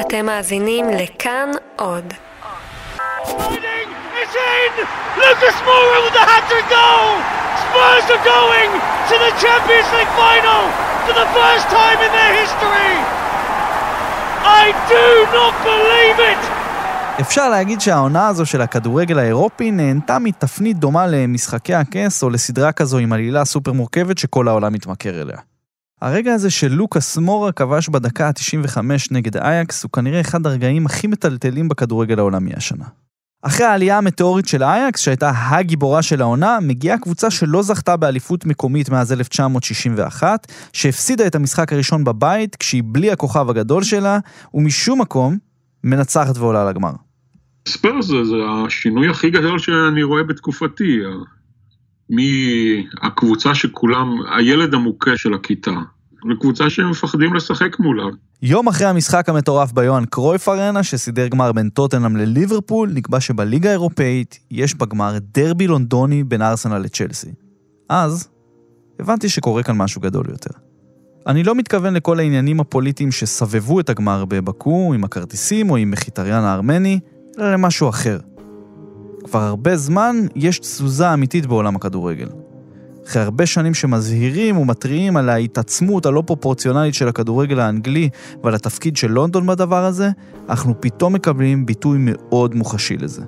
אתם מאזינים לכאן עוד. It's in! Lucas Moura with the hat-trick goal! Spurs are going to the Champions League final for the first time in their history! I do not believe it! אפשר להגיד שהעונה הזו של הכדורגל האירופי נהנתה מתפנית דומה למשחקי הכס או לסדרה כזו עם עלילה סופר מורכבת שכל העולם מתמכר אליה. הרגע הזה של לוקאס מורה כבש בדקה ה-95 נגד אייקס הוא כנראה אחד הרגעים הכי מטלטלים בכדורגל העולמי השנה. אחרי העלייה המטאורית של אייקס, שהייתה הגיבורה של העונה, מגיעה קבוצה שלא זכתה באליפות מקומית מאז 1961, שהפסידה את המשחק הראשון בבית כשהיא בלי הכוכב הגדול שלה, ומשום מקום מנצחת ועולה לגמר. ספיירס זה, זה השינוי הכי גדול שאני רואה בתקופתי. מהקבוצה שכולם, הילד המוכה של הכיתה, לקבוצה שהם מפחדים לשחק מולה. יום אחרי המשחק המטורף ביוהאן קרויף ארנה, שסידר גמר בין טוטנאם לליברפול, נקבע שבליגה האירופאית יש בגמר דרבי לונדוני בין ארסנל לצ'לסי. אז, הבנתי שקורה כאן משהו גדול יותר. אני לא מתכוון לכל העניינים הפוליטיים שסבבו את הגמר בבקו, עם הכרטיסים או עם מחיטריאן הארמני, אלא למשהו אחר. כבר הרבה זמן יש תזוזה אמיתית בעולם הכדורגל. אחרי הרבה שנים שמזהירים ומתריעים על ההתעצמות הלא פרופורציונלית של הכדורגל האנגלי ועל התפקיד של לונדון בדבר הזה, אנחנו פתאום מקבלים ביטוי מאוד מוחשי לזה.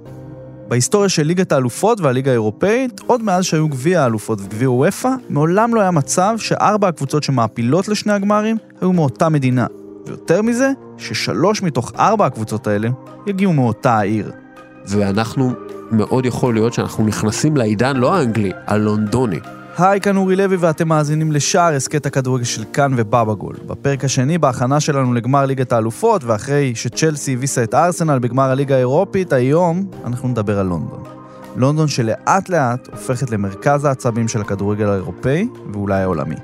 בהיסטוריה של ליגת האלופות והליגה האירופאית, עוד מאז שהיו גביע האלופות וגביע וופא, מעולם לא היה מצב שארבע הקבוצות שמעפילות לשני הגמרים היו מאותה מדינה. ויותר מזה, ששלוש מתוך ארבע הקבוצות האלה יגיעו מאותה העיר. ואנחנו, מאוד יכול להיות שאנחנו נכנסים לעידן לא האנגלי, הלונדוני. היי, כאן אורי לוי ואתם מאזינים לשער הסכת הכדורגל של כאן ובבא גול. בפרק השני, בהכנה שלנו לגמר ליגת האלופות, ואחרי שצ'לסי הביסה את ארסנל בגמר הליגה האירופית, היום אנחנו נדבר על לונדון. לונדון שלאט לאט הופכת למרכז העצבים של הכדורגל האירופאי, ואולי העולמי.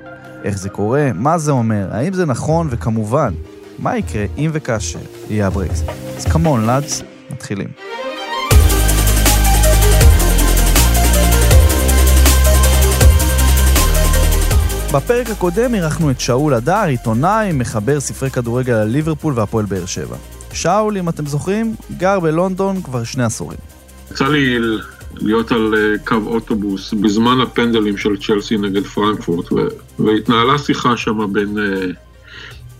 איך זה קורה? מה זה אומר? האם זה נכון? וכמובן, מה יקרה אם וכאשר יהיה הברקס? אז כמון, לאדס, מתחילים. בפרק הקודם אירחנו את שאול הדר, עיתונאי, מחבר ספרי כדורגל על ליברפול והפועל באר שבע. שאול, אם אתם זוכרים, גר בלונדון כבר שני עשורים. יצא לי להיות על אה, קו אוטובוס בזמן הפנדלים של צ'לסי נגד פרנקפורט, והתנהלה שיחה שם בין uh,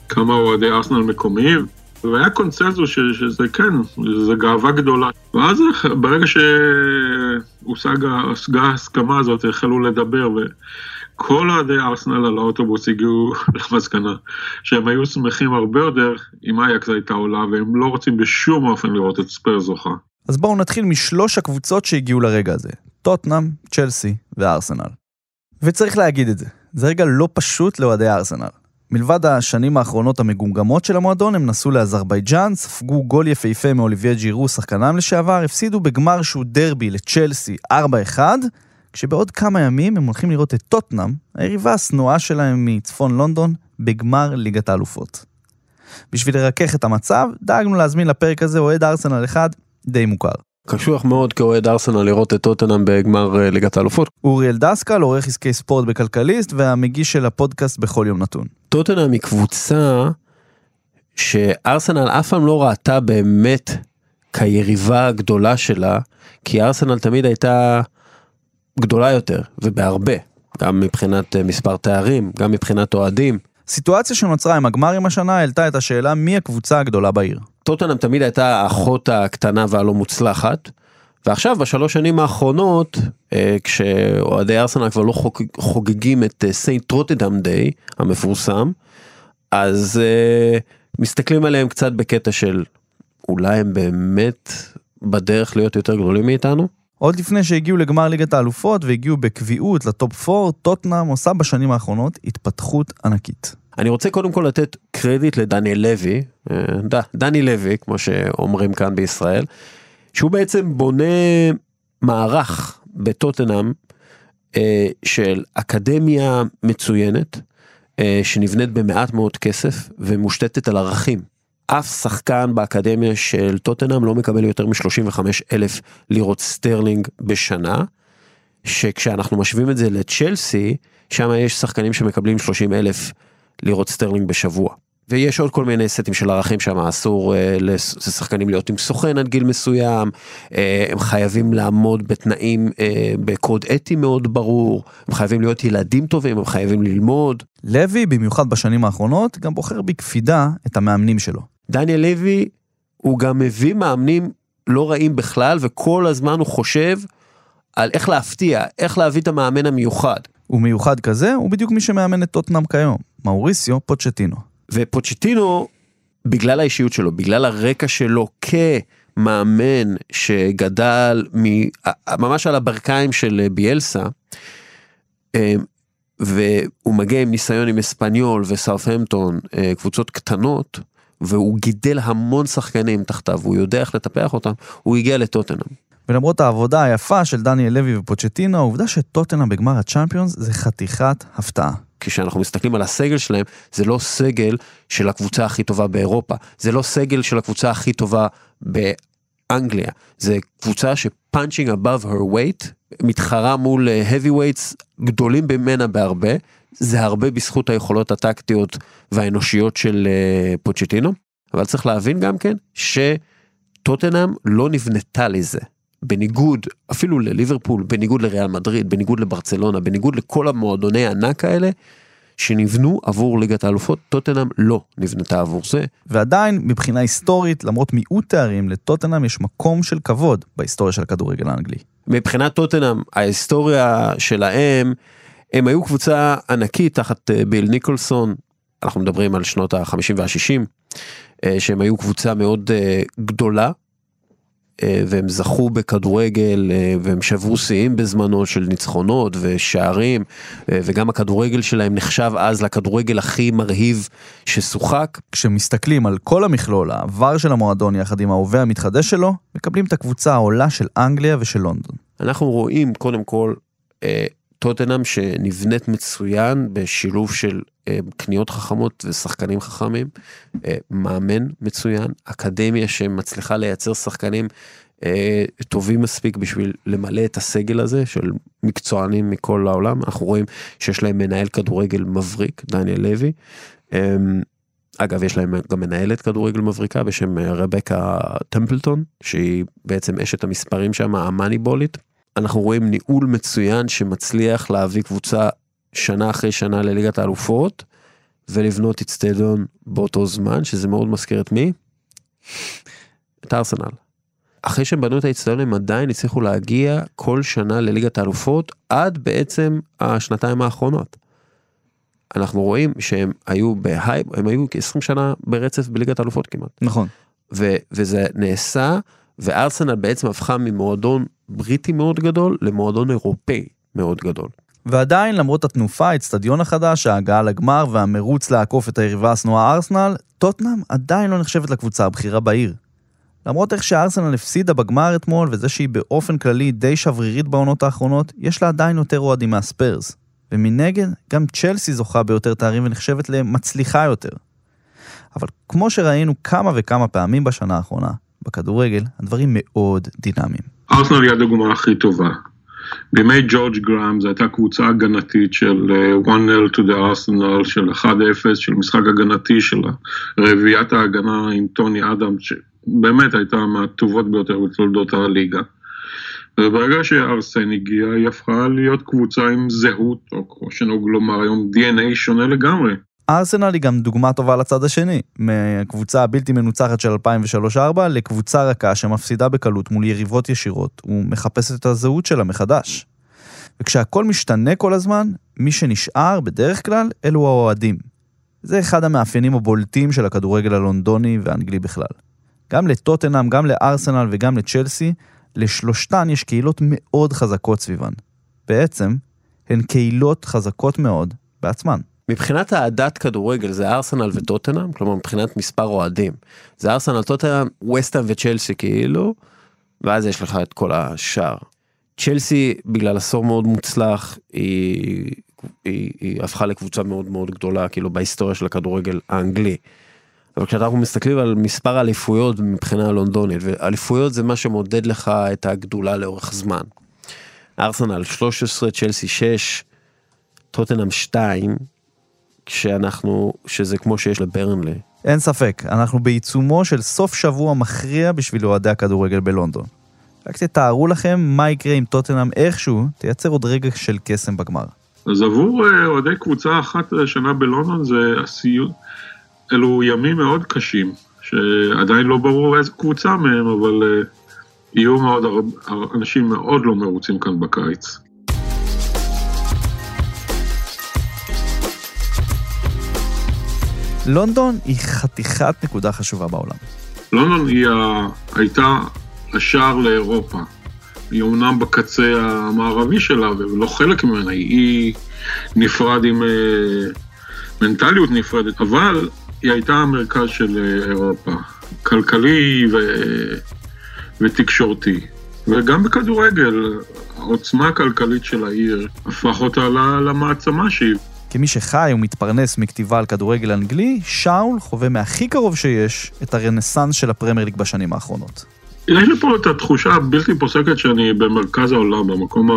כמה אוהדי ארסנל מקומיים, והיה קונצנזוס שזה כן, זה גאווה גדולה. ואז ברגע שהושגה ההסכמה הזאת, החלו לדבר, כל אוהדי ארסנל על האוטובוס הגיעו למסקנה שהם היו שמחים הרבה יותר אם אייקס הייתה עולה, והם לא רוצים בשום אופן לראות את ספייר זוכה. אז בואו נתחיל משלוש הקבוצות שהגיעו לרגע הזה, טוטנאם, צ'לסי וארסנל. וצריך להגיד את זה, זה רגע לא פשוט לאוהדי ארסנל. מלבד השנים האחרונות המגומגמות של המועדון, הם נסעו לאזרבייג'אן, ספגו גול יפהפה מאוליביה ג'ירו, שחקנם לשעבר, הפסידו בגמר שהוא דרבי לצ'לסי 4-1, כשבעוד כמה ימים הם הולכים לראות את טוטנאם, היריבה השנואה שלהם מצפון לונדון, בגמר ליגת האלופות. בשביל לרכך את המצב, דאגנו להזמין לפרק הזה אוהד ארסנל אחד די מוכר. קשוח מאוד כאוהד ארסנל לראות את טוטנאם בגמר אה, ליגת האלופות. אוריאל דסקל, עורך עסקי ספורט בכלכליסט והמגיש של הפודקאסט בכל יום נתון. טוטנאם היא קבוצה שארסנל אף פעם לא ראתה באמת כיריבה הגדולה שלה, כי ארסנל תמיד הייתה גדולה יותר, ובהרבה, גם מבחינת אה, מספר תארים, גם מבחינת אוהדים. סיטואציה שנוצרה עם הגמרים השנה העלתה את השאלה מי הקבוצה הגדולה בעיר. טוטנאם תמיד הייתה האחות הקטנה והלא מוצלחת, ועכשיו בשלוש שנים האחרונות, אה, כשאוהדי ארסנל כבר לא חוג, חוגגים את אה, סיינט טרוטדם דיי המפורסם, אז מסתכלים עליהם קצת בקטע של אולי הם באמת בדרך להיות יותר גדולים מאיתנו? עוד לפני שהגיעו לגמר ליגת האלופות והגיעו בקביעות לטופ 4, טוטנאם עושה בשנים האחרונות התפתחות ענקית. אני רוצה קודם כל לתת קרדיט לדני לוי, אה, ד, דני לוי, כמו שאומרים כאן בישראל, שהוא בעצם בונה מערך בטוטנאם אה, של אקדמיה מצוינת, אה, שנבנית במעט מאוד כסף ומושתתת על ערכים. אף שחקן באקדמיה של טוטנאם לא מקבל יותר מ-35 אלף לירות סטרלינג בשנה, שכשאנחנו משווים את זה לצ'לסי, שם יש שחקנים שמקבלים 30 אלף לירות סטרלינג בשבוע. ויש עוד כל מיני סטים של ערכים שם, אסור אה, לשחקנים להיות עם סוכן עד גיל מסוים, אה, הם חייבים לעמוד בתנאים, אה, בקוד אתי מאוד ברור, הם חייבים להיות ילדים טובים, הם חייבים ללמוד. לוי, במיוחד בשנים האחרונות, גם בוחר בקפידה את המאמנים שלו. דניאל לוי, הוא גם מביא מאמנים לא רעים בכלל, וכל הזמן הוא חושב על איך להפתיע, איך להביא את המאמן המיוחד. ומיוחד כזה הוא בדיוק מי שמאמן את טוטנאם כיום, מאוריסיו פוצ'טינו. ופוצ'טינו, בגלל האישיות שלו, בגלל הרקע שלו כמאמן שגדל ממש על הברכיים של ביאלסה, אה, והוא מגיע עם ניסיון עם אספניול וסאות'המפטון, אה, קבוצות קטנות, והוא גידל המון שחקנים תחתיו, הוא יודע איך לטפח אותם, הוא הגיע לטוטנאם. ולמרות העבודה היפה של דניאל לוי ופוצ'טינו, העובדה שטוטנאם בגמר הצ'אמפיונס זה חתיכת הפתעה. כשאנחנו מסתכלים על הסגל שלהם, זה לא סגל של הקבוצה הכי טובה באירופה, זה לא סגל של הקבוצה הכי טובה באנגליה, זה קבוצה שפאנצ'ינג above her weight, מתחרה מול אה, heavy weights גדולים ממנה בהרבה, זה הרבה בזכות היכולות הטקטיות והאנושיות של אה, פוצ'טינו, אבל צריך להבין גם כן שטוטנאם לא נבנתה לזה. בניגוד אפילו לליברפול, בניגוד לריאל מדריד, בניגוד לברצלונה, בניגוד לכל המועדוני הענק האלה, שנבנו עבור ליגת האלופות, טוטנאם לא נבנתה עבור זה. ועדיין, מבחינה היסטורית, למרות מיעוט תארים, לטוטנאם יש מקום של כבוד בהיסטוריה של הכדורגל האנגלי. מבחינת טוטנאם, ההיסטוריה שלהם, הם היו קבוצה ענקית תחת אה, ביל ניקולסון, אנחנו מדברים על שנות ה-50 וה-60, אה, שהם היו קבוצה מאוד אה, גדולה, והם זכו בכדורגל והם שברו שיאים בזמנו של ניצחונות ושערים וגם הכדורגל שלהם נחשב אז לכדורגל הכי מרהיב ששוחק. כשמסתכלים על כל המכלול, העבר של המועדון יחד עם ההווה המתחדש שלו, מקבלים את הקבוצה העולה של אנגליה ושל לונדון. אנחנו רואים קודם כל טוטנאם שנבנית מצוין בשילוב של אה, קניות חכמות ושחקנים חכמים, אה, מאמן מצוין, אקדמיה שמצליחה לייצר שחקנים אה, טובים מספיק בשביל למלא את הסגל הזה של מקצוענים מכל העולם, אנחנו רואים שיש להם מנהל כדורגל מבריק, דניאל לוי. אגב, יש להם גם מנהלת כדורגל מבריקה בשם רבקה טמפלטון, שהיא בעצם אשת המספרים שם, המאניבולית. אנחנו רואים ניהול מצוין שמצליח להביא קבוצה שנה אחרי שנה לליגת האלופות ולבנות אצטדיון באותו זמן שזה מאוד מזכיר את מי? את ארסנל. אחרי שהם בנו את האצטדיון הם עדיין הצליחו להגיע כל שנה לליגת האלופות עד בעצם השנתיים האחרונות. אנחנו רואים שהם היו בהייפ, הם היו כ-20 שנה ברצף בליגת האלופות כמעט. נכון. ו- וזה נעשה וארסנל בעצם הפכה ממועדון בריטי מאוד גדול למועדון אירופאי מאוד גדול. ועדיין, למרות התנופה, האצטדיון החדש, ההגעה לגמר והמרוץ לעקוף את היריבה השנואה ארסנל, טוטנאם עדיין לא נחשבת לקבוצה הבכירה בעיר. למרות איך שארסנל הפסידה בגמר אתמול, וזה שהיא באופן כללי די שברירית בעונות האחרונות, יש לה עדיין יותר אוהדים מהספיירס. ומנגד, גם צ'לסי זוכה ביותר תארים ונחשבת למצליחה יותר. אבל כמו שראינו כמה וכמה פעמים בשנה האחרונה, בכדורגל הדברים מאוד דינמיים. ארסנל היא הדוגמה הכי טובה. בימי ג'ורג' גראם זו הייתה קבוצה הגנתית של 1-0 אה, to the Arsenal, של 1-0, של משחק הגנתי של רביעיית ההגנה עם טוני אדם, שבאמת הייתה מהטובות ביותר בתולדות הליגה. וברגע שארסן הגיע, היא הפכה להיות קבוצה עם זהות, או כמו שנהוג לומר היום, DNA שונה לגמרי. ארסנל היא גם דוגמה טובה לצד השני, מהקבוצה הבלתי מנוצחת של 2003-2004 לקבוצה רכה שמפסידה בקלות מול יריבות ישירות ומחפשת את הזהות שלה מחדש. וכשהכל משתנה כל הזמן, מי שנשאר בדרך כלל אלו האוהדים. זה אחד המאפיינים הבולטים של הכדורגל הלונדוני והאנגלי בכלל. גם לטוטנאם, גם לארסנל וגם לצ'לסי, לשלושתן יש קהילות מאוד חזקות סביבן. בעצם, הן קהילות חזקות מאוד בעצמן. מבחינת אהדת כדורגל זה ארסנל וטוטנאם, כלומר מבחינת מספר אוהדים. זה ארסנל, טוטנאם, וסטהאם וצ'לסי כאילו, ואז יש לך את כל השאר. צ'לסי בגלל עשור מאוד מוצלח היא, היא, היא הפכה לקבוצה מאוד מאוד גדולה כאילו בהיסטוריה של הכדורגל האנגלי. אבל כשאנחנו מסתכלים על מספר אליפויות מבחינה לונדונית ואליפויות זה מה שמודד לך את הגדולה לאורך זמן. ארסנל 13 צ'לסי 6 טוטנאם 2 שאנחנו, שזה כמו שיש לברנלי. אין ספק, אנחנו בעיצומו של סוף שבוע מכריע בשביל אוהדי הכדורגל בלונדון. רק תתארו לכם מה יקרה אם טוטנאם איכשהו תייצר עוד רגע של קסם בגמר. אז עבור אה, אוהדי קבוצה אחת השנה בלונדון זה הסיום, אלו ימים מאוד קשים, שעדיין לא ברור איזה קבוצה מהם, אבל אה, יהיו מאוד, אנשים מאוד לא מרוצים כאן בקיץ. לונדון היא חתיכת נקודה חשובה בעולם. לונדון היא. הייתה השער לאירופה. היא אומנם בקצה המערבי שלה, ולא חלק ממנה, היא נפרד עם אה, מנטליות נפרדת, אבל היא הייתה המרכז של אה, אירופה, כלכלי ו... ותקשורתי. וגם בכדורגל, העוצמה הכלכלית של העיר הפך אותה למעצמה שהיא. כמי שחי ומתפרנס מכתיבה על כדורגל אנגלי, שאול חווה מהכי קרוב שיש את הרנסאנס של הפרמייר ליג בשנים האחרונות. יש לי פה את התחושה הבלתי פוסקת שאני במרכז העולם, במקום ה...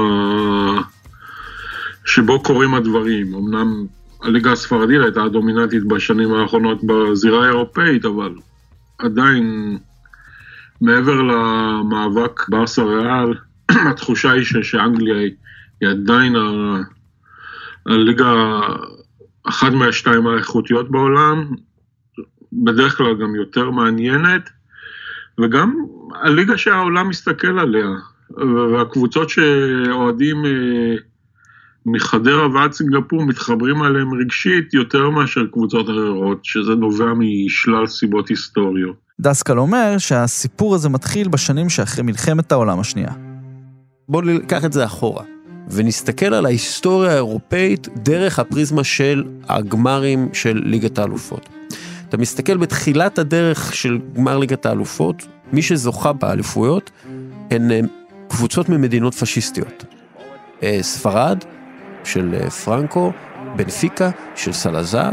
שבו קורים הדברים. אמנם הליגה הספרדית הייתה דומיננטית בשנים האחרונות בזירה האירופאית, אבל עדיין, מעבר למאבק בארסה ריאל, התחושה היא שאנגליה היא עדיין הליגה, אחת מהשתיים האיכותיות בעולם, בדרך כלל גם יותר מעניינת, וגם הליגה שהעולם מסתכל עליה, והקבוצות שאוהדים אה, מחדרה ועד סינגפור מתחברים עליהם רגשית יותר מאשר קבוצות אחרות, שזה נובע משלל סיבות היסטוריות. דסקל אומר שהסיפור הזה מתחיל בשנים שאחרי מלחמת העולם השנייה. בואו ניקח את זה אחורה. ונסתכל על ההיסטוריה האירופאית דרך הפריזמה של הגמרים של ליגת האלופות. אתה מסתכל בתחילת הדרך של גמר ליגת האלופות, מי שזוכה באליפויות הן אה, קבוצות ממדינות פשיסטיות. אה, ספרד של אה, פרנקו, בנפיקה של סלזר,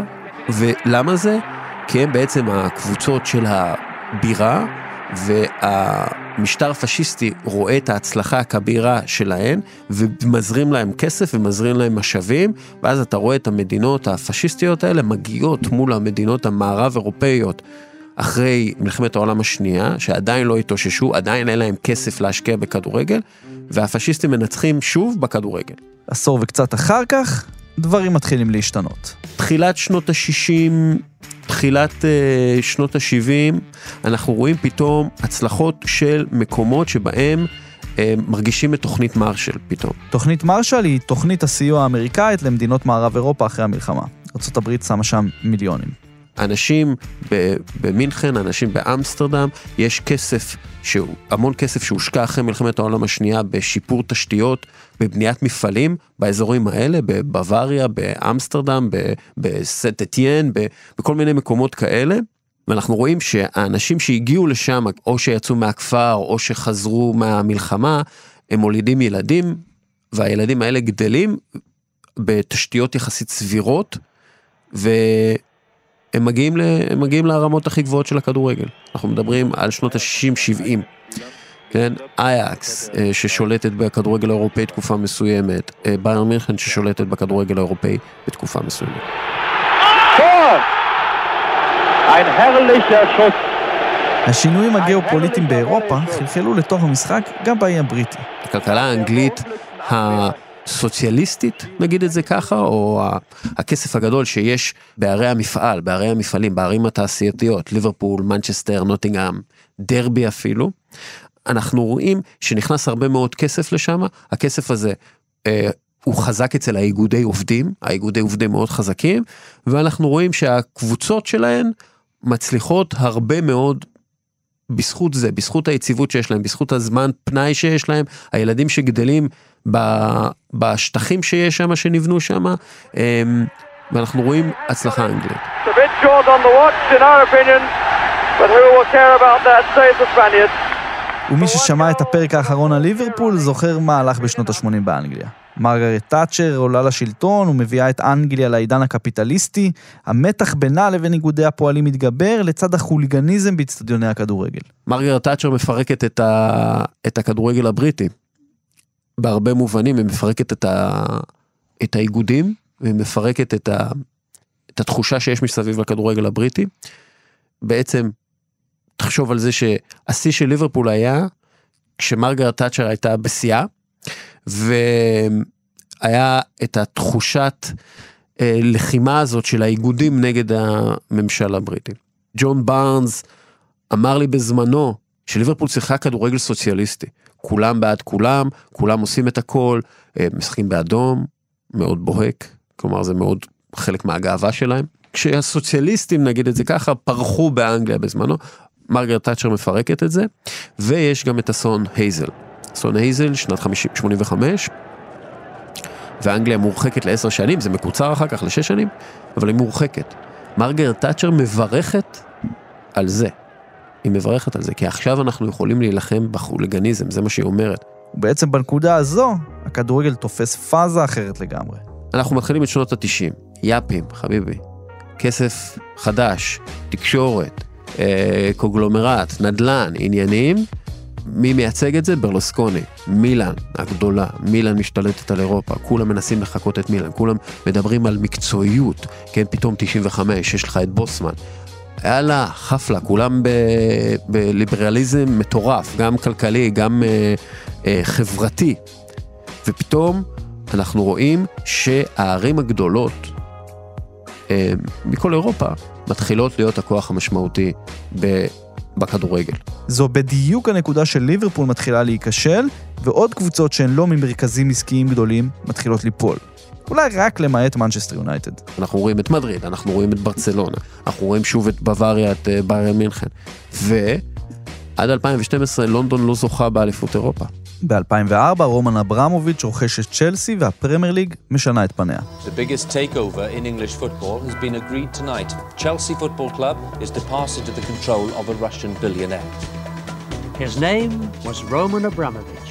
ולמה זה? כי הם בעצם הקבוצות של הבירה והמשטר הפשיסטי רואה את ההצלחה הכבירה שלהן ומזרים להם כסף ומזרים להם משאבים ואז אתה רואה את המדינות הפשיסטיות האלה מגיעות מול המדינות המערב אירופאיות אחרי מלחמת העולם השנייה שעדיין לא התאוששו, עדיין אין להם כסף להשקיע בכדורגל והפשיסטים מנצחים שוב בכדורגל. עשור וקצת אחר כך, דברים מתחילים להשתנות. תחילת שנות ה-60 תחילת uh, שנות ה-70, אנחנו רואים פתאום הצלחות של מקומות שבהם uh, מרגישים את תוכנית מרשל פתאום. תוכנית מרשל היא תוכנית הסיוע האמריקאית למדינות מערב אירופה אחרי המלחמה. ארה"ב שמה שם מיליונים. אנשים במינכן, אנשים באמסטרדם, יש כסף, שהוא, המון כסף שהושקע אחרי מלחמת העולם השנייה בשיפור תשתיות, בבניית מפעלים באזורים האלה, בבוואריה, באמסטרדם, בסט בכל מיני מקומות כאלה. ואנחנו רואים שהאנשים שהגיעו לשם, או שיצאו מהכפר, או שחזרו מהמלחמה, הם מולידים ילדים, והילדים האלה גדלים בתשתיות יחסית סבירות, ו... הם מגיעים, ל, הם מגיעים לרמות הכי גבוהות של הכדורגל. אנחנו מדברים על שנות ה-60-70. כן, אייקס אה, ששולטת בכדורגל האירופאי תקופה מסוימת, אה, בייר מינכן ששולטת בכדורגל האירופאי בתקופה מסוימת. השינויים הגיאופוליטיים באירופה חלחלו לתוך המשחק גם באי הבריטי. הכלכלה האנגלית סוציאליסטית, נגיד את זה ככה, או הכסף הגדול שיש בערי המפעל, בערי המפעלים, בערים התעשייתיות, ליברפול, מנצ'סטר, נוטינגאם, דרבי אפילו, אנחנו רואים שנכנס הרבה מאוד כסף לשם, הכסף הזה אה, הוא חזק אצל האיגודי עובדים, האיגודי עובדים מאוד חזקים, ואנחנו רואים שהקבוצות שלהן מצליחות הרבה מאוד בזכות זה, בזכות היציבות שיש להם, בזכות הזמן פנאי שיש להם, הילדים שגדלים בשטחים שיש שם, שנבנו שם, אמ, ואנחנו רואים הצלחה אנגלית. ומי ששמע את הפרק האחרון על ליברפול זוכר מה הלך בשנות ה-80 באנגליה. מרגרט תאצ'ר עולה לשלטון ומביאה את אנגליה לעידן הקפיטליסטי, המתח בינה לבין איגודי הפועלים מתגבר לצד החוליגניזם באצטדיוני הכדורגל. מרגרט תאצ'ר מפרקת את, ה... את הכדורגל הבריטי. בהרבה מובנים, היא מפרקת את, ה... את האיגודים, והיא מפרקת את, ה... את התחושה שיש מסביב לכדורגל הבריטי. בעצם, תחשוב על זה שהשיא של ליברפול היה כשמרגרט תאצ'ר הייתה בשיאה, והיה את התחושת אה, לחימה הזאת של האיגודים נגד הממשל הבריטי. ג'ון בארנס אמר לי בזמנו שליברפול צריכה כדורגל סוציאליסטי. כולם בעד כולם, כולם עושים את הכל, אה, משחקים באדום, מאוד בוהק, כלומר זה מאוד חלק מהגאווה שלהם. כשהסוציאליסטים, נגיד את זה ככה, פרחו באנגליה בזמנו, מרגרט תאצ'ר מפרקת את זה, ויש גם את אסון הייזל. אסון הייזל, שנת 50, 85, ואנגליה מורחקת לעשר שנים, זה מקוצר אחר כך לשש שנים, אבל היא מורחקת. מרגרט תאצ'ר מברכת על זה. היא מברכת על זה, כי עכשיו אנחנו יכולים להילחם בחוליגניזם, זה מה שהיא אומרת. ובעצם בנקודה הזו, הכדורגל תופס פאזה אחרת לגמרי. אנחנו מתחילים את שנות התשעים, יאפים, חביבי. כסף חדש, תקשורת, אה, קוגלומרט, נדל"ן, עניינים. מי מייצג את זה? ברלוסקוני, מילאן הגדולה, מילאן משתלטת על אירופה, כולם מנסים לחקות את מילאן, כולם מדברים על מקצועיות, כן, פתאום 95, יש לך את בוסמן. יאללה, חפלה, כולם בליברליזם מטורף, גם כלכלי, גם אה, אה, חברתי. ופתאום אנחנו רואים שהערים הגדולות אה, מכל אירופה מתחילות להיות הכוח המשמעותי ב... בכדורגל. זו בדיוק הנקודה של ליברפול מתחילה להיכשל, ועוד קבוצות שהן לא ממרכזים עסקיים גדולים מתחילות ליפול. אולי רק למעט מנצ'סטר יונייטד. אנחנו רואים את מדריד, אנחנו רואים את ברצלונה, אנחנו רואים שוב את בוואריה, את אה, ביירן מינכן. ועד 2012 לונדון לא זוכה באליפות אירופה. ב-2004 רומן אברמוביץ' רוכש את צ'לסי והפרמייר ליג משנה את פניה. The biggest takeover in English football has been agreed tonight. Chelsea Football Club is to pass into the control of a Russian billionaire. His name was Roman Abramovich.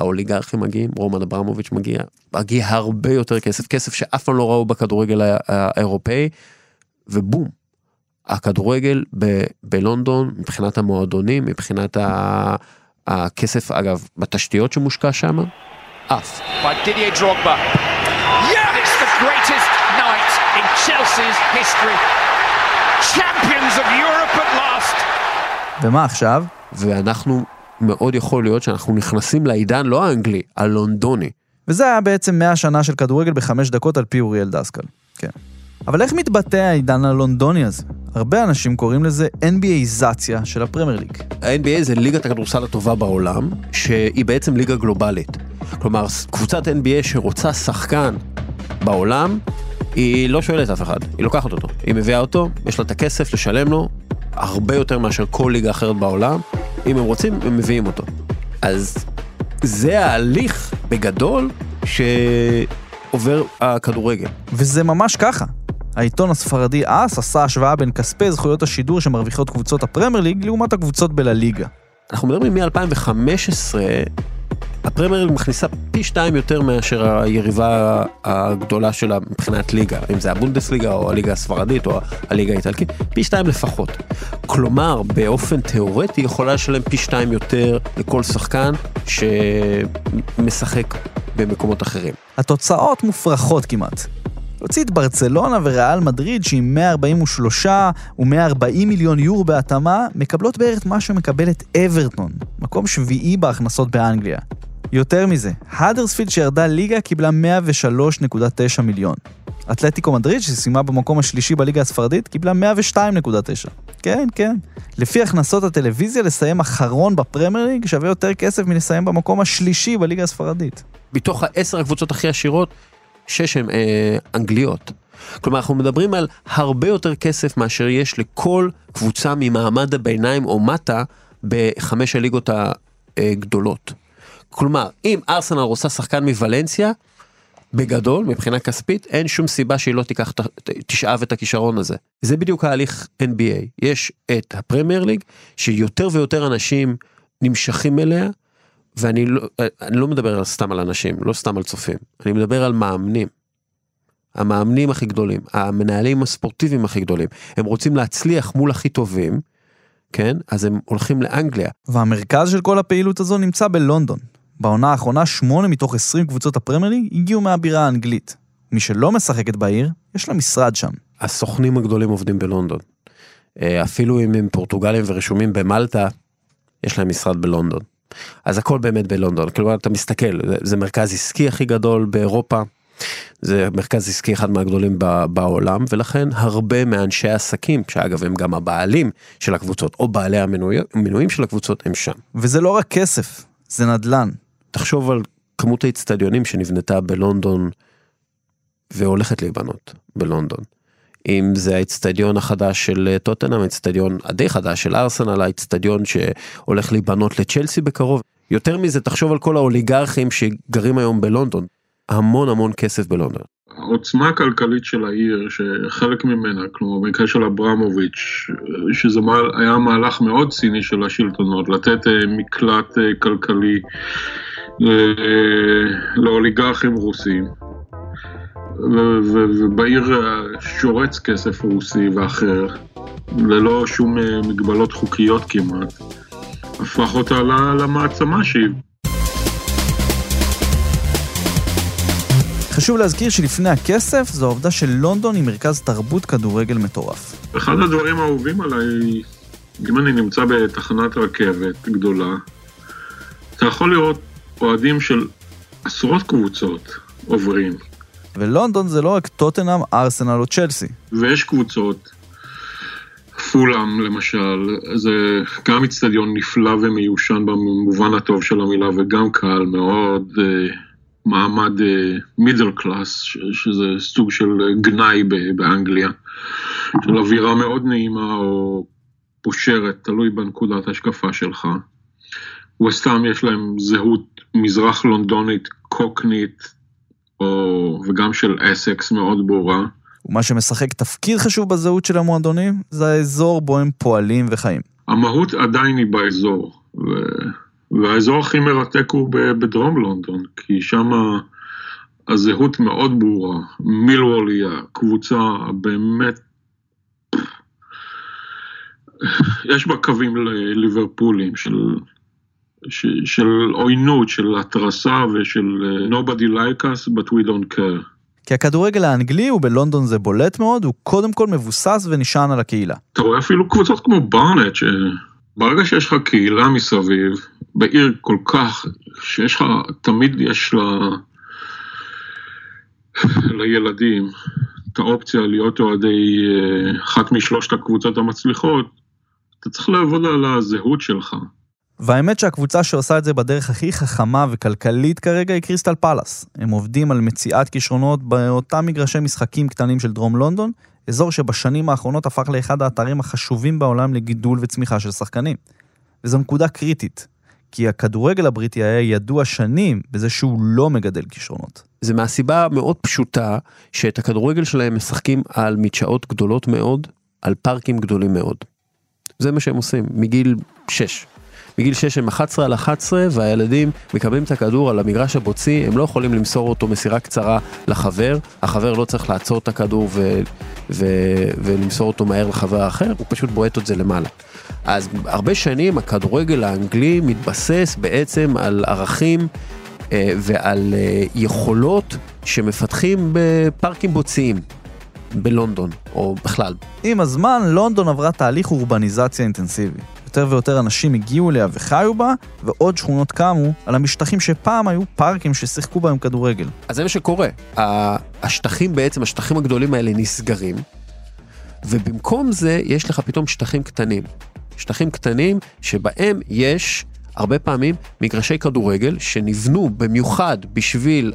האוליגרכים מגיעים, רומן אברמוביץ' מגיע, מגיע הרבה יותר כסף, כסף שאף פעם לא ראו בכדורגל הא- האירופאי, ובום. הכדורגל ב- בלונדון, מבחינת המועדונים, מבחינת ה- הכסף, אגב, בתשתיות שמושקע שם, עף. by Didier Drogba. Yeah, it's the greatest night in Chelsea's history. Champions of Europe at last. ומה עכשיו? ואנחנו, מאוד יכול להיות שאנחנו נכנסים לעידן לא האנגלי, הלונדוני. וזה היה בעצם 100 שנה של כדורגל בחמש דקות על פי אוריאל דסקל. כן. אבל איך מתבטא העידן הלונדוני הזה? הרבה אנשים קוראים לזה NBAיזציה של הפרמייר ליג. ה-NBA זה ליגת הכדורסל הטובה בעולם, שהיא בעצם ליגה גלובלית. כלומר, קבוצת NBA שרוצה שחקן בעולם, היא לא שואלת אף אחד, היא לוקחת אותו. היא מביאה אותו, יש לה את הכסף לשלם לו, הרבה יותר מאשר כל ליגה אחרת בעולם. אם הם רוצים, הם מביאים אותו. אז זה ההליך, בגדול, שעובר הכדורגל. וזה ממש ככה. העיתון הספרדי אס עשה השוואה בין כספי זכויות השידור שמרוויחות קבוצות הפרמייר ליג לעומת הקבוצות בלליגה. אנחנו מדברים מ-2015, הפרמייר ליג מכניסה פי שתיים יותר מאשר היריבה הגדולה שלה מבחינת ליגה, אם זה הבונדסליגה או הליגה הספרדית או הליגה האיטלקית, פי שתיים לפחות. כלומר, באופן תיאורטי יכולה לשלם פי שתיים יותר לכל שחקן שמשחק במקומות אחרים. התוצאות מופרכות כמעט. להוציא את ברצלונה וריאל מדריד שעם 143 ו-140 מיליון יורו בהתאמה, מקבלות בערך מה שמקבלת אברטון, מקום שביעי בהכנסות באנגליה. יותר מזה, האדרספילד שירדה ליגה קיבלה 103.9 מיליון. אתלטיקו מדריד, שסיימה במקום השלישי בליגה הספרדית, קיבלה 102.9. כן, כן. לפי הכנסות הטלוויזיה, לסיים אחרון בפרמייר ליג שווה יותר כסף מלסיים במקום השלישי בליגה הספרדית. מתוך העשר הקבוצות הכי עשירות, שש הן אה, אנגליות. כלומר, אנחנו מדברים על הרבה יותר כסף מאשר יש לכל קבוצה ממעמד הביניים או מטה בחמש הליגות הגדולות. כלומר, אם ארסנל רוצה שחקן מוולנסיה, בגדול, מבחינה כספית, אין שום סיבה שהיא לא תיקח, תשאב את הכישרון הזה. זה בדיוק ההליך NBA. יש את הפרמייר ליג, שיותר ויותר אנשים נמשכים אליה, ואני לא, אני לא מדבר סתם על אנשים, לא סתם על צופים, אני מדבר על מאמנים. המאמנים הכי גדולים, המנהלים הספורטיביים הכי גדולים, הם רוצים להצליח מול הכי טובים, כן? אז הם הולכים לאנגליה. והמרכז של כל הפעילות הזו נמצא בלונדון. בעונה האחרונה, שמונה מתוך 20 קבוצות הפרמייר ליג הגיעו מהבירה האנגלית. מי שלא משחקת בעיר, יש לה משרד שם. הסוכנים הגדולים עובדים בלונדון. אה, אפילו אם הם פורטוגלים ורשומים במלטה, יש להם משרד בלונדון. אז הכל באמת בלונדון, כלומר אתה מסתכל, זה, זה מרכז עסקי הכי גדול באירופה, זה מרכז עסקי אחד מהגדולים בעולם, ולכן הרבה מאנשי העסקים, שאגב הם גם הבעלים של הקבוצות, או בעלי המנויים של הקבוצות, הם שם. וזה לא רק כסף, זה נדל"ן. תחשוב על כמות האצטדיונים שנבנתה בלונדון והולכת להיבנות בלונדון. אם זה האצטדיון החדש של טוטנאם, האצטדיון הדי חדש של ארסנל, האצטדיון שהולך להיבנות לצ'לסי בקרוב. יותר מזה, תחשוב על כל האוליגרכים שגרים היום בלונדון. המון המון כסף בלונדון. העוצמה הכלכלית של העיר, שחלק ממנה, כלומר במקרה של אברמוביץ', שזה היה מהלך מאוד ציני של השלטונות, לתת אה, מקלט אה, כלכלי לאוליגרכים רוסים, ובעיר שורץ כסף רוסי ואחר, ללא שום אה, מגבלות חוקיות כמעט, הפך אותה למעצמה שהיא. חשוב להזכיר שלפני הכסף זו העובדה שלונדון היא מרכז תרבות כדורגל מטורף. אחד הדברים האהובים עליי, אם אני נמצא בתחנת רכבת גדולה, אתה יכול לראות אוהדים של עשרות קבוצות עוברים. ולונדון זה לא רק טוטנאם, ארסנל או צ'לסי. ויש קבוצות, פולאם למשל, זה גם איצטדיון נפלא ומיושן במובן הטוב של המילה, וגם קהל מאוד uh, מעמד מידל uh, קלאס, שזה סוג של גנאי באנגליה, של אווירה מאוד נעימה או פושרת, תלוי בנקודת השקפה שלך. וסתם יש להם זהות מזרח לונדונית, קוקנית, או, וגם של אסקס מאוד ברורה. ומה שמשחק תפקיד חשוב בזהות של המועדונים, זה האזור בו הם פועלים וחיים. המהות עדיין היא באזור, ו... והאזור הכי מרתק הוא בדרום לונדון, כי שם הזהות מאוד ברורה. מילוול היא הקבוצה הבאמת... יש בה קווים לליברפולים של של עוינות, של התרסה ושל uh, nobody like us but we don't care. כי הכדורגל האנגלי, ובלונדון זה בולט מאוד, הוא קודם כל מבוסס ונשען על הקהילה. אתה רואה אפילו קבוצות כמו ברנט, שברגע שיש לך קהילה מסביב, בעיר כל כך, שיש לך, תמיד יש לה, לילדים את האופציה להיות אוהדי אה, אחת משלושת הקבוצות המצליחות, אתה צריך לעבוד על הזהות שלך. והאמת שהקבוצה שעושה את זה בדרך הכי חכמה וכלכלית כרגע היא קריסטל פלאס. הם עובדים על מציאת כישרונות באותם מגרשי משחקים קטנים של דרום לונדון, אזור שבשנים האחרונות הפך לאחד האתרים החשובים בעולם לגידול וצמיחה של שחקנים. וזו נקודה קריטית, כי הכדורגל הבריטי היה ידוע שנים בזה שהוא לא מגדל כישרונות. זה מהסיבה מאוד פשוטה שאת הכדורגל שלהם משחקים על מדשאות גדולות מאוד, על פארקים גדולים מאוד. זה מה שהם עושים מגיל 6. מגיל 6 הם 11 על 11 והילדים מקבלים את הכדור על המגרש הבוצי, הם לא יכולים למסור אותו מסירה קצרה לחבר, החבר לא צריך לעצור את הכדור ו... ו... ולמסור אותו מהר לחבר אחר, הוא פשוט בועט את זה למעלה. אז הרבה שנים הכדורגל האנגלי מתבסס בעצם על ערכים אה, ועל אה, יכולות שמפתחים בפארקים בוציים. בלונדון, או בכלל. עם הזמן, לונדון עברה תהליך אורבניזציה אינטנסיבי. יותר ויותר אנשים הגיעו אליה וחיו בה, ועוד שכונות קמו על המשטחים שפעם היו פארקים ששיחקו בהם כדורגל. אז זה מה שקורה. השטחים בעצם, השטחים הגדולים האלה נסגרים, ובמקום זה יש לך פתאום שטחים קטנים. שטחים קטנים שבהם יש הרבה פעמים מגרשי כדורגל שנבנו במיוחד בשביל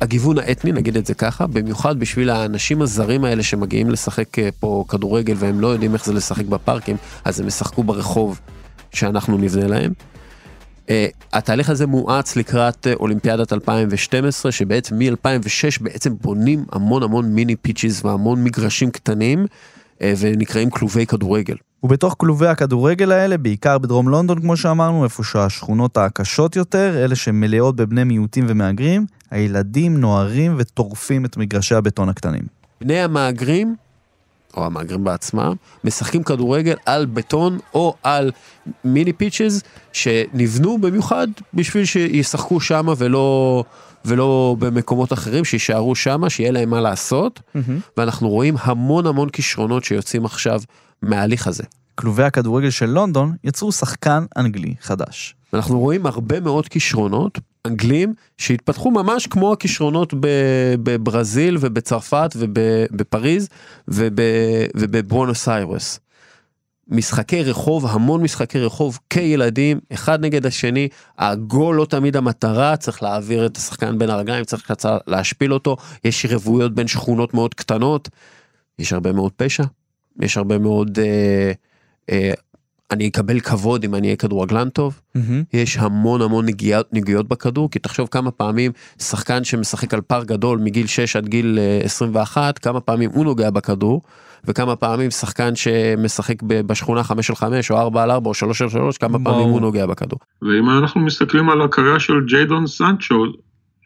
הגיוון האתני, נגיד את זה ככה, במיוחד בשביל האנשים הזרים האלה שמגיעים לשחק אה, פה כדורגל והם לא יודעים איך זה לשחק בפארקים, אז הם ישחקו ברחוב שאנחנו נבנה להם. Uh, התהליך הזה מואץ לקראת uh, אולימפיאדת 2012, שבעצם מ-2006 בעצם בונים המון המון מיני פיצ'יז והמון מגרשים קטנים, uh, ונקראים כלובי כדורגל. ובתוך כלובי הכדורגל האלה, בעיקר בדרום לונדון, כמו שאמרנו, איפה שהשכונות הקשות יותר, אלה שמלאות בבני מיעוטים ומהגרים, הילדים נוהרים וטורפים את מגרשי הבטון הקטנים. בני המהגרים או המהגרים בעצמם, משחקים כדורגל על בטון או על מיני פיצ'ז שנבנו במיוחד בשביל שישחקו שם ולא, ולא במקומות אחרים, שיישארו שם, שיהיה להם מה לעשות, ואנחנו רואים המון המון כישרונות שיוצאים עכשיו מההליך הזה. כלובי הכדורגל של לונדון יצרו שחקן אנגלי חדש. אנחנו רואים הרבה מאוד כישרונות אנגלים שהתפתחו ממש כמו הכישרונות בברזיל ובצרפת ובפריז וב- ובברונוס איירס. משחקי רחוב, המון משחקי רחוב כילדים, אחד נגד השני, הגול לא תמיד המטרה, צריך להעביר את השחקן בין הרגליים, צריך קצר להשפיל אותו, יש יריבויות בין שכונות מאוד קטנות, יש הרבה מאוד פשע, יש הרבה מאוד... אה, אה, אני אקבל כבוד אם אני אהיה כדורגלן טוב, יש המון המון נגיעות, נגיעות בכדור, כי תחשוב כמה פעמים שחקן שמשחק על פר גדול מגיל 6 עד גיל אה, 21, כמה פעמים הוא נוגע בכדור, וכמה פעמים שחקן שמשחק ב- בשכונה 5 על 5 או 4 על 4 או 3 על 3, כמה פעמים ברור. הוא נוגע בכדור. ואם אנחנו מסתכלים על הקריירה של ג'יידון סנצ'ו,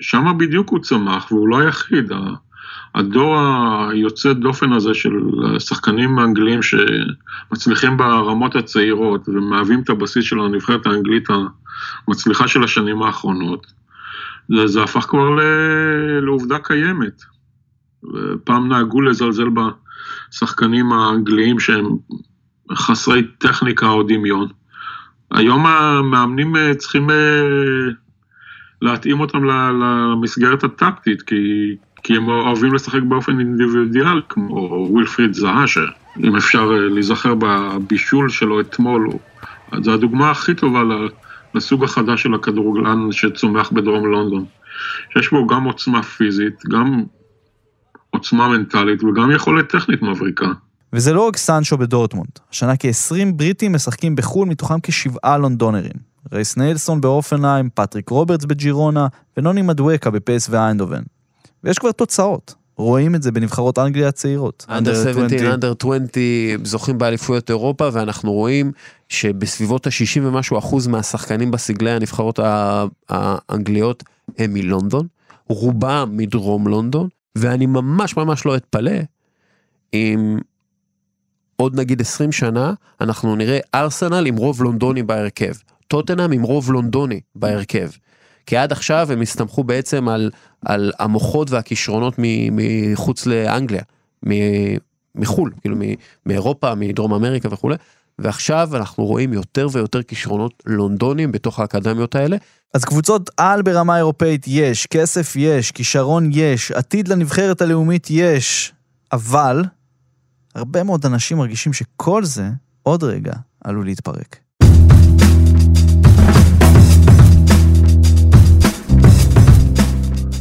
שמה בדיוק הוא צמח, והוא לא היחיד. הדור היוצא דופן הזה של שחקנים אנגלים שמצליחים ברמות הצעירות ומהווים את הבסיס של הנבחרת האנגלית המצליחה של השנים האחרונות, זה, זה הפך כבר ל, לעובדה קיימת. פעם נהגו לזלזל בשחקנים האנגליים שהם חסרי טכניקה או דמיון. היום המאמנים אה, צריכים אה, להתאים אותם למסגרת הטקטית, כי, כי הם אוהבים לשחק באופן אינדיבידואלי, כמו ווילפריד זהה, שאם אפשר אה, להיזכר בבישול שלו אתמול, זו הדוגמה הכי טובה לסוג החדש של הכדורגלן שצומח בדרום לונדון. שיש בו גם עוצמה פיזית, גם עוצמה מנטלית וגם יכולת טכנית מבריקה. וזה לא רק סנצ'ו בדורטמונד. השנה כ-20 בריטים משחקים בחו"ל, מתוכם כשבעה לונדונרים. ריס נלסון בהופנהיים, פטריק רוברטס בג'ירונה, ונוני מדואקה בפ.ס.וו איינדהובן. ויש כבר תוצאות. רואים את זה בנבחרות אנגליה הצעירות. under 17, 20. under 20 זוכים באליפויות אירופה ואנחנו רואים שבסביבות ה-60 ומשהו אחוז מהשחקנים בסגלי הנבחרות האנגליות הם מלונדון, רובם מדרום לונדון, ואני ממש ממש לא אתפלא אם עוד נגיד 20 שנה אנחנו נראה ארסנל עם רוב לונדוני בהרכב, טוטנאם עם רוב לונדוני בהרכב. כי עד עכשיו הם הסתמכו בעצם על, על המוחות והכישרונות מחוץ לאנגליה, מחו"ל, כאילו מאירופה, מדרום אמריקה וכולי, ועכשיו אנחנו רואים יותר ויותר כישרונות לונדונים בתוך האקדמיות האלה. אז קבוצות על ברמה אירופאית יש, כסף יש, כישרון יש, עתיד לנבחרת הלאומית יש, אבל הרבה מאוד אנשים מרגישים שכל זה עוד רגע עלול להתפרק.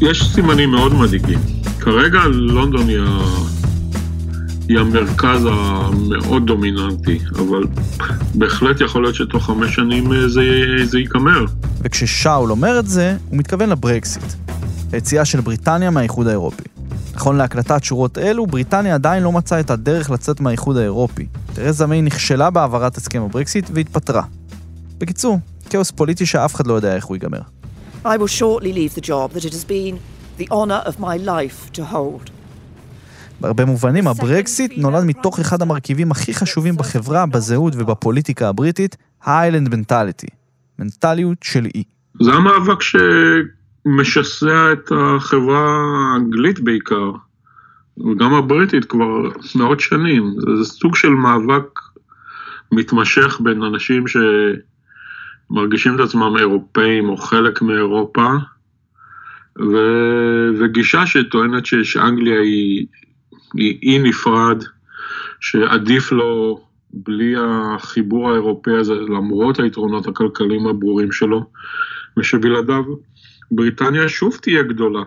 יש סימנים מאוד מדאיגים. כרגע לונדון היא, ה... היא המרכז המאוד דומיננטי, אבל בהחלט יכול להיות שתוך חמש שנים אה, זה, זה ייגמר. וכששאול אומר את זה, הוא מתכוון לברקסיט, היציאה של בריטניה מהאיחוד האירופי. נכון להקלטת שורות אלו, בריטניה עדיין לא מצאה את הדרך לצאת מהאיחוד האירופי. תרזה מיי נכשלה בהעברת הסכם הברקסיט והתפטרה. בקיצור, כאוס פוליטי שאף אחד לא יודע איך הוא ייגמר. I will shortly leave the job that it has been the honour of my life to hold. בהרבה מובנים, הברקסיט נולד מתוך אחד המרכיבים הכי חשובים בחברה, בזהות ובפוליטיקה הבריטית, האיילנד מנטליטי. מנטליות של אי. זה המאבק שמשסע את החברה האנגלית בעיקר, וגם הבריטית כבר מאות שנים. זה, סוג של מאבק מתמשך בין אנשים שמרגישים את עצמם אירופאים או חלק מאירופה, ו... וגישה שטוענת. שאנגליה היא, היא אי נפרד, שעדיף לו בלי החיבור האירופאי הזה, למרות היתרונות הכלכליים הברורים שלו, ושבלעדיו בריטניה שוב תהיה גדולה,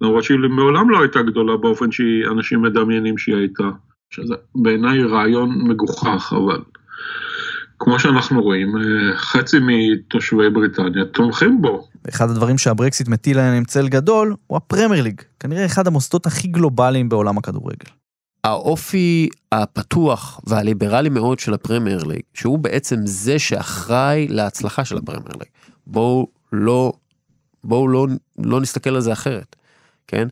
למרות שהיא מעולם לא הייתה גדולה באופן שאנשים מדמיינים שהיא הייתה, שזה בעיניי רעיון מגוחך, אבל כמו שאנחנו רואים, אה, חצי מתושבי בריטניה תומכים בו. אחד הדברים שהברקסיט מטיל עליהם צל גדול, הוא הפרמייר ליג. כנראה אחד המוסדות הכי גלובליים בעולם הכדורגל. האופי הפתוח והליברלי מאוד של הפרמייר ליג, שהוא בעצם זה שאחראי להצלחה של הפרמייר ליג. בואו לא, בואו לא, לא נסתכל על זה אחרת, כן?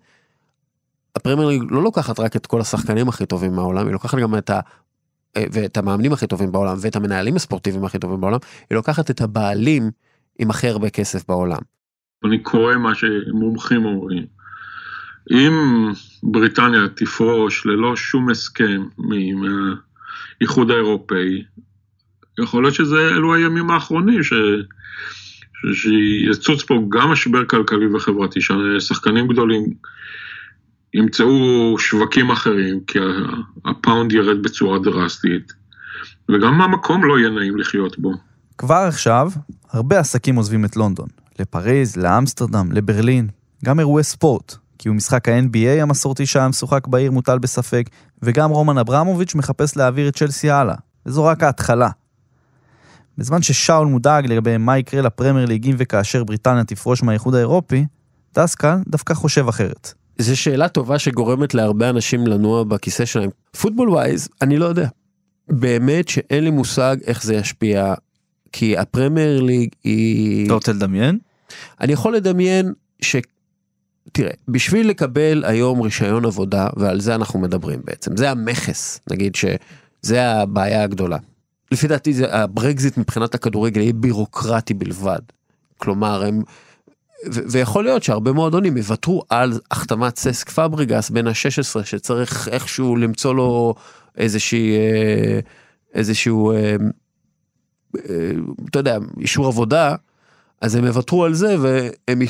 הפרמייר ליג לא לוקחת רק את כל השחקנים הכי טובים מהעולם, היא לוקחת גם את ה... ואת המאמנים הכי טובים בעולם ואת המנהלים הספורטיביים הכי טובים בעולם, היא לוקחת את הבעלים עם הכי הרבה כסף בעולם. אני קורא מה שמומחים אומרים. אם בריטניה תפרוש ללא שום הסכם מהאיחוד האירופאי, יכול להיות שזה אלו הימים האחרונים ש... שיצוץ פה גם משבר כלכלי וחברתי, ששחקנים גדולים ימצאו שווקים אחרים, כי הפאונד ירד בצורה דרסטית, וגם המקום לא יהיה נעים לחיות בו. כבר עכשיו, הרבה עסקים עוזבים את לונדון. לפריז, לאמסטרדם, לברלין, גם אירועי ספורט, כי הוא משחק ה-NBA המסורתי שהיה משוחק בעיר מוטל בספק, וגם רומן אברמוביץ' מחפש להעביר את צ'לסי הלאה, וזו רק ההתחלה. בזמן ששאול מודאג לגבי מה יקרה לפרמייר ליג אם וכאשר בריטניה תפרוש מהאיחוד האירופי, דסקל דווקא חושב אחרת. זו שאלה טובה שגורמת להרבה אנשים לנוע בכיסא שלהם. football wise, אני לא יודע. באמת שאין לי מושג איך זה ישפיע, כי הפרמייר ליג היא... אתה רוצה לדמיין? אני יכול לדמיין ש... תראה, בשביל לקבל היום רישיון עבודה, ועל זה אנחנו מדברים בעצם, זה המכס, נגיד שזה הבעיה הגדולה. לפי דעתי זה הברקזיט מבחינת הכדורגל יהיה בירוקרטי בלבד. כלומר הם ויכול להיות שהרבה מועדונים יוותרו על החתמת ססק פבריגס בן ה-16 שצריך איכשהו למצוא לו איזושהי אה, איזשהו אה, אה, אתה יודע אישור עבודה אז הם יוותרו על זה והם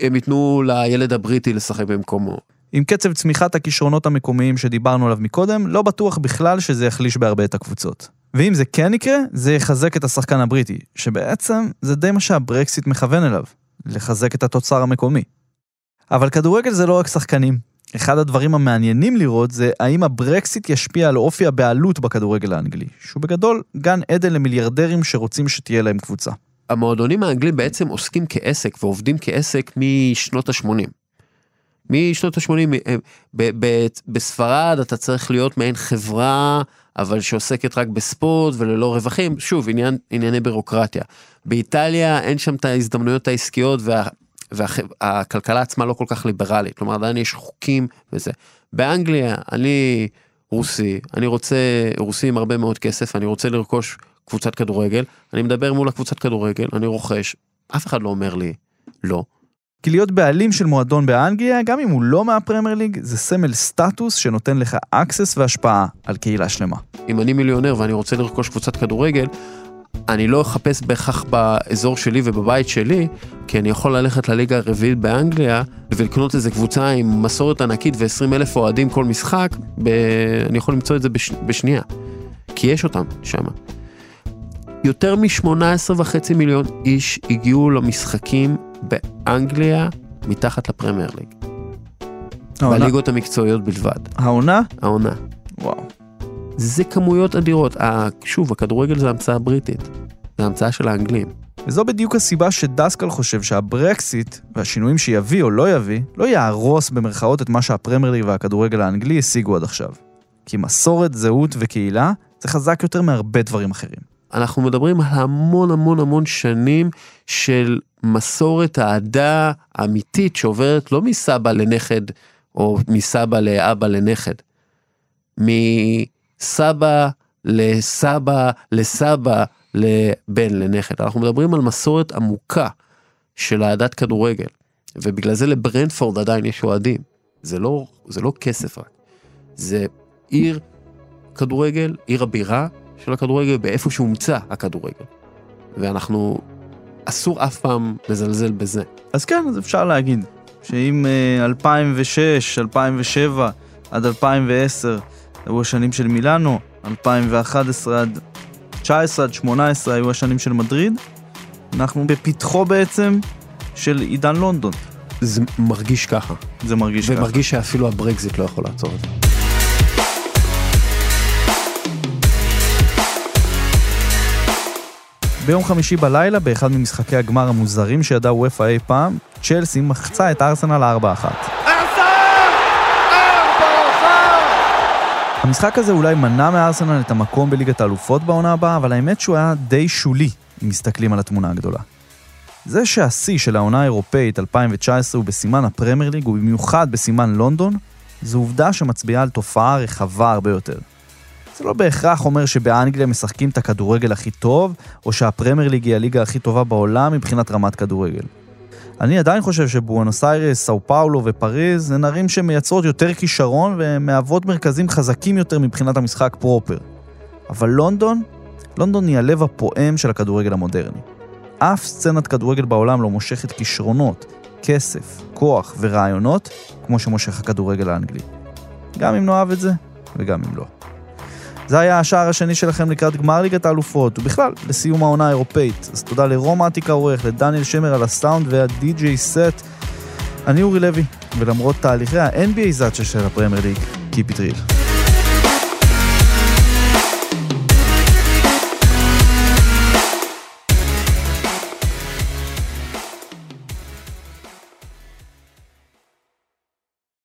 הם ייתנו לילד הבריטי לשחק במקומו. עם קצב צמיחת הכישרונות המקומיים שדיברנו עליו מקודם, לא בטוח בכלל שזה יחליש בהרבה את הקבוצות. ואם זה כן יקרה, זה יחזק את השחקן הבריטי, שבעצם זה די מה שהברקסיט מכוון אליו. לחזק את התוצר המקומי. אבל כדורגל זה לא רק שחקנים. אחד הדברים המעניינים לראות זה האם הברקסיט ישפיע על אופי הבעלות בכדורגל האנגלי, שהוא בגדול גן עדן למיליארדרים שרוצים שתהיה להם קבוצה. המועדונים האנגלים בעצם עוסקים כעסק ועובדים כעסק משנות ה-80. משנות ה-80, בספרד אתה צריך להיות מעין חברה, אבל שעוסקת רק בספורט וללא רווחים, שוב, עניין, ענייני בירוקרטיה. באיטליה אין שם את ההזדמנויות העסקיות וה, והכלכלה עצמה לא כל כך ליברלית, כלומר עדיין יש חוקים וזה. באנגליה אני רוסי, אני רוצה, רוסי עם הרבה מאוד כסף, אני רוצה לרכוש קבוצת כדורגל, אני מדבר מול הקבוצת כדורגל, אני רוכש, אף אחד לא אומר לי לא. כי להיות בעלים של מועדון באנגליה, גם אם הוא לא מהפרמייר ליג, זה סמל סטטוס שנותן לך אקסס והשפעה על קהילה שלמה. אם אני מיליונר ואני רוצה לרכוש קבוצת כדורגל, אני לא אחפש בהכרח באזור שלי ובבית שלי, כי אני יכול ללכת לליגה הרביעית באנגליה ולקנות איזה קבוצה עם מסורת ענקית ו-20 אלף אוהדים כל משחק, ב... אני יכול למצוא את זה בש... בשנייה. כי יש אותם שם. יותר מ-18 וחצי מיליון איש הגיעו למשחקים באנגליה מתחת לפרמייר ליג. העונה. בליגות המקצועיות בלבד. העונה? העונה. וואו. זה כמויות אדירות. שוב, הכדורגל זה המצאה בריטית. זה המצאה של האנגלים. וזו בדיוק הסיבה שדסקל חושב שהברקסיט והשינויים שיביא או לא יביא, לא יהרוס במרכאות את מה שהפרמייר ליג והכדורגל האנגלי השיגו עד עכשיו. כי מסורת, זהות וקהילה זה חזק יותר מהרבה דברים אחרים. אנחנו מדברים על המון המון המון שנים של מסורת אהדה אמיתית שעוברת לא מסבא לנכד או מסבא לאבא לנכד. מסבא לסבא לסבא לבן לנכד. אנחנו מדברים על מסורת עמוקה של אהדת כדורגל. ובגלל זה לברנדפורד עדיין יש אוהדים. זה לא, זה לא כסף רק. זה עיר כדורגל, עיר הבירה, של הכדורגל באיפה שהומצא הכדורגל. ואנחנו, אסור אף פעם לזלזל בזה. אז כן, אז אפשר להגיד שאם 2006, אה, 2007 עד 2010 היו השנים של מילאנו, 2011 עד 19 עד 18 היו השנים של מדריד, אנחנו בפתחו בעצם של עידן לונדון. זה מרגיש ככה. זה מרגיש ומרגיש ככה. ומרגיש שאפילו הברקזיט לא יכול לעצור את זה. ביום חמישי בלילה, באחד ממשחקי הגמר המוזרים שידע וופא אי פעם, צ'לסי מחצה את ארסנל 4-1. המשחק הזה אולי מנע מארסנל את המקום בליגת האלופות בעונה הבאה, אבל האמת שהוא היה די שולי, אם מסתכלים על התמונה הגדולה. זה שהשיא של העונה האירופאית 2019 הוא בסימן הפרמייר ליג, ובמיוחד בסימן לונדון, זו עובדה שמצביעה על תופעה רחבה הרבה יותר. זה לא בהכרח אומר שבאנגליה משחקים את הכדורגל הכי טוב, או שהפרמייר ליג היא הליגה הכי טובה בעולם מבחינת רמת כדורגל. אני עדיין חושב שבואנוס איירס, סאו פאולו ופריז הן ערים שמייצרות יותר כישרון ומהוות מרכזים חזקים יותר מבחינת המשחק proper. אבל לונדון, לונדון היא הלב הפועם של הכדורגל המודרני. אף סצנת כדורגל בעולם לא מושכת כישרונות, כסף, כוח ורעיונות כמו שמושך הכדורגל האנגלי. גם אם נאהב את זה, וגם אם לא. זה היה השער השני שלכם לקראת גמר ליגת האלופות, ובכלל, לסיום העונה האירופאית. אז תודה לרום עתיק העורך, לדניאל שמר על הסאונד והדי-ג'יי סט. אני אורי לוי, ולמרות תהליכי ה-NBA זאצ'ה של הפרמייר ליג, Keep it real.